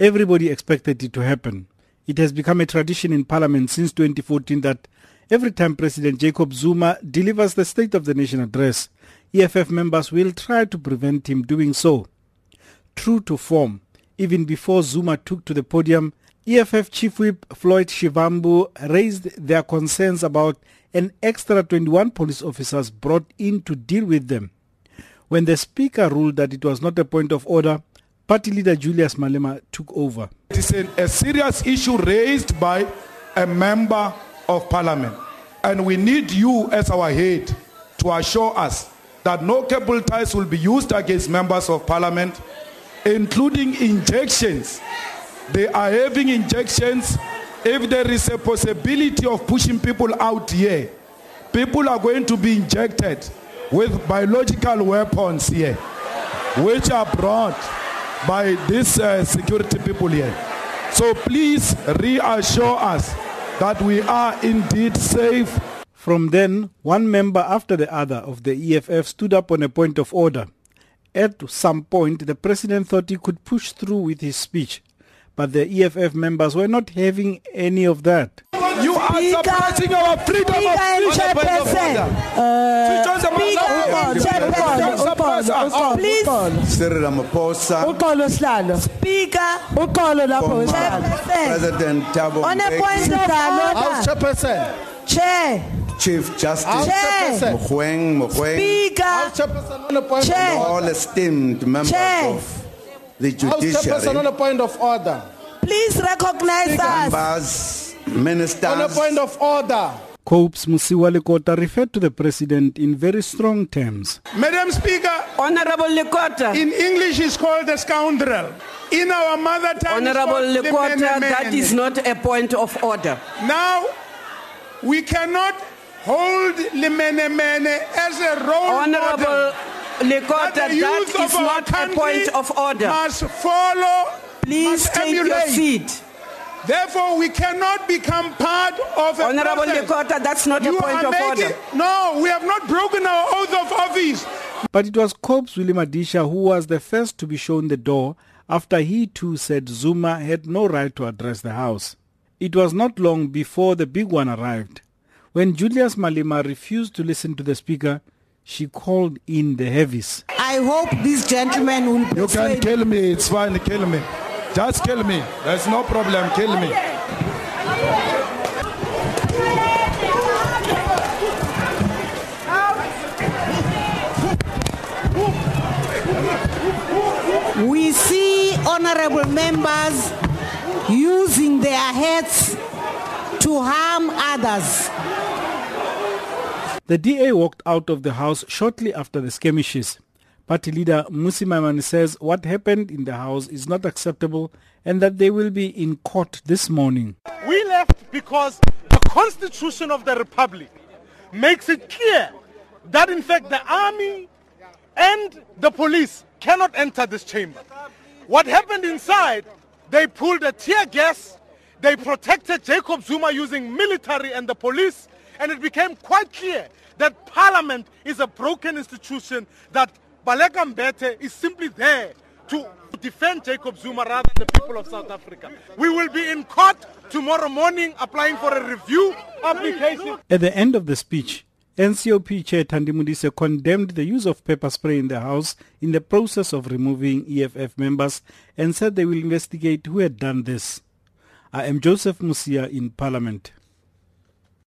Everybody expected it to happen. It has become a tradition in Parliament since 2014 that every time President Jacob Zuma delivers the State of the Nation address, EFF members will try to prevent him doing so. True to form, even before Zuma took to the podium, EFF Chief Whip Floyd Shivambu raised their concerns about an extra 21 police officers brought in to deal with them. When the Speaker ruled that it was not a point of order, Party leader Julius Malema took over. It is a, a serious issue raised by a member of parliament. And we need you as our head to assure us that no cable ties will be used against members of parliament, including injections. They are having injections. If there is a possibility of pushing people out here, people are going to be injected with biological weapons here, which are brought by these uh, security people here. So please reassure us that we are indeed safe. From then, one member after the other of the EFF stood up on a point of order. At some point, the president thought he could push through with his speech, but the EFF members were not having any of that. You are suppressing our freedom of speech. Please. Cyril Ramaphosa, Uxolo sihlalo. Speaker. Uxolo lapho former President Thabo On a point Mbeki, of House order. Chairperson. Chair. Chief Justice House Chair. Chairperson. Mogoeng Mogoeng, Speaker. House Chairperson on a point Chair. of order. all esteemed members Chair. of the House Chairperson on judiciary, a point of order. Please recognize us. members, On a ministers, point of order. COPE's Mosiuoa Lekota referred to the president in very strong terms. Madam Speaker, Honorable Lekota, in English is called a scoundrel. In our mother tongue, Honorable called Lekota, lemene that mene. is not a point of order. Now, we cannot hold lemene mene as a role Honorable model. Lekota, That the youth that is of our not a point of order. Must follow, Please must take your seat. Therefore, we cannot become part of a Honorable process. Lekota, that's not a You point are of making, order. No, we have not broken our oath of office. But it was COPE's Willie Madisha who was the first to be shown the door after he too said Zuma had no right to address the House. It was not long before the big one arrived. When Julius Malema refused to listen to the Speaker, she called in the heavies. I hope these gentlemen will You can persuade kill me, it's fine, kill me. Just kill me. There's no problem, kill me. We see honorable members using their heads to harm others. The DA walked out of the House shortly after the skirmishes. Party leader Musi Maimane says what happened in the House is not acceptable and that they will be in court this morning. We left because the Constitution of the Republic makes it clear that in fact the army and the police cannot enter this chamber. What happened inside, they pulled a tear gas, they protected Jacob Zuma using military and the police, and it became quite clear that parliament is a broken institution, that Baleka Mbete is simply there to defend Jacob Zuma rather than the people of South Africa. We will be in court tomorrow morning applying for a review application. At the end of the speech, NCOP Chair Thandi Modise condemned the use of pepper spray in the House in the process of removing EFF members and said they will investigate who had done this. I am Joseph Musia in Parliament.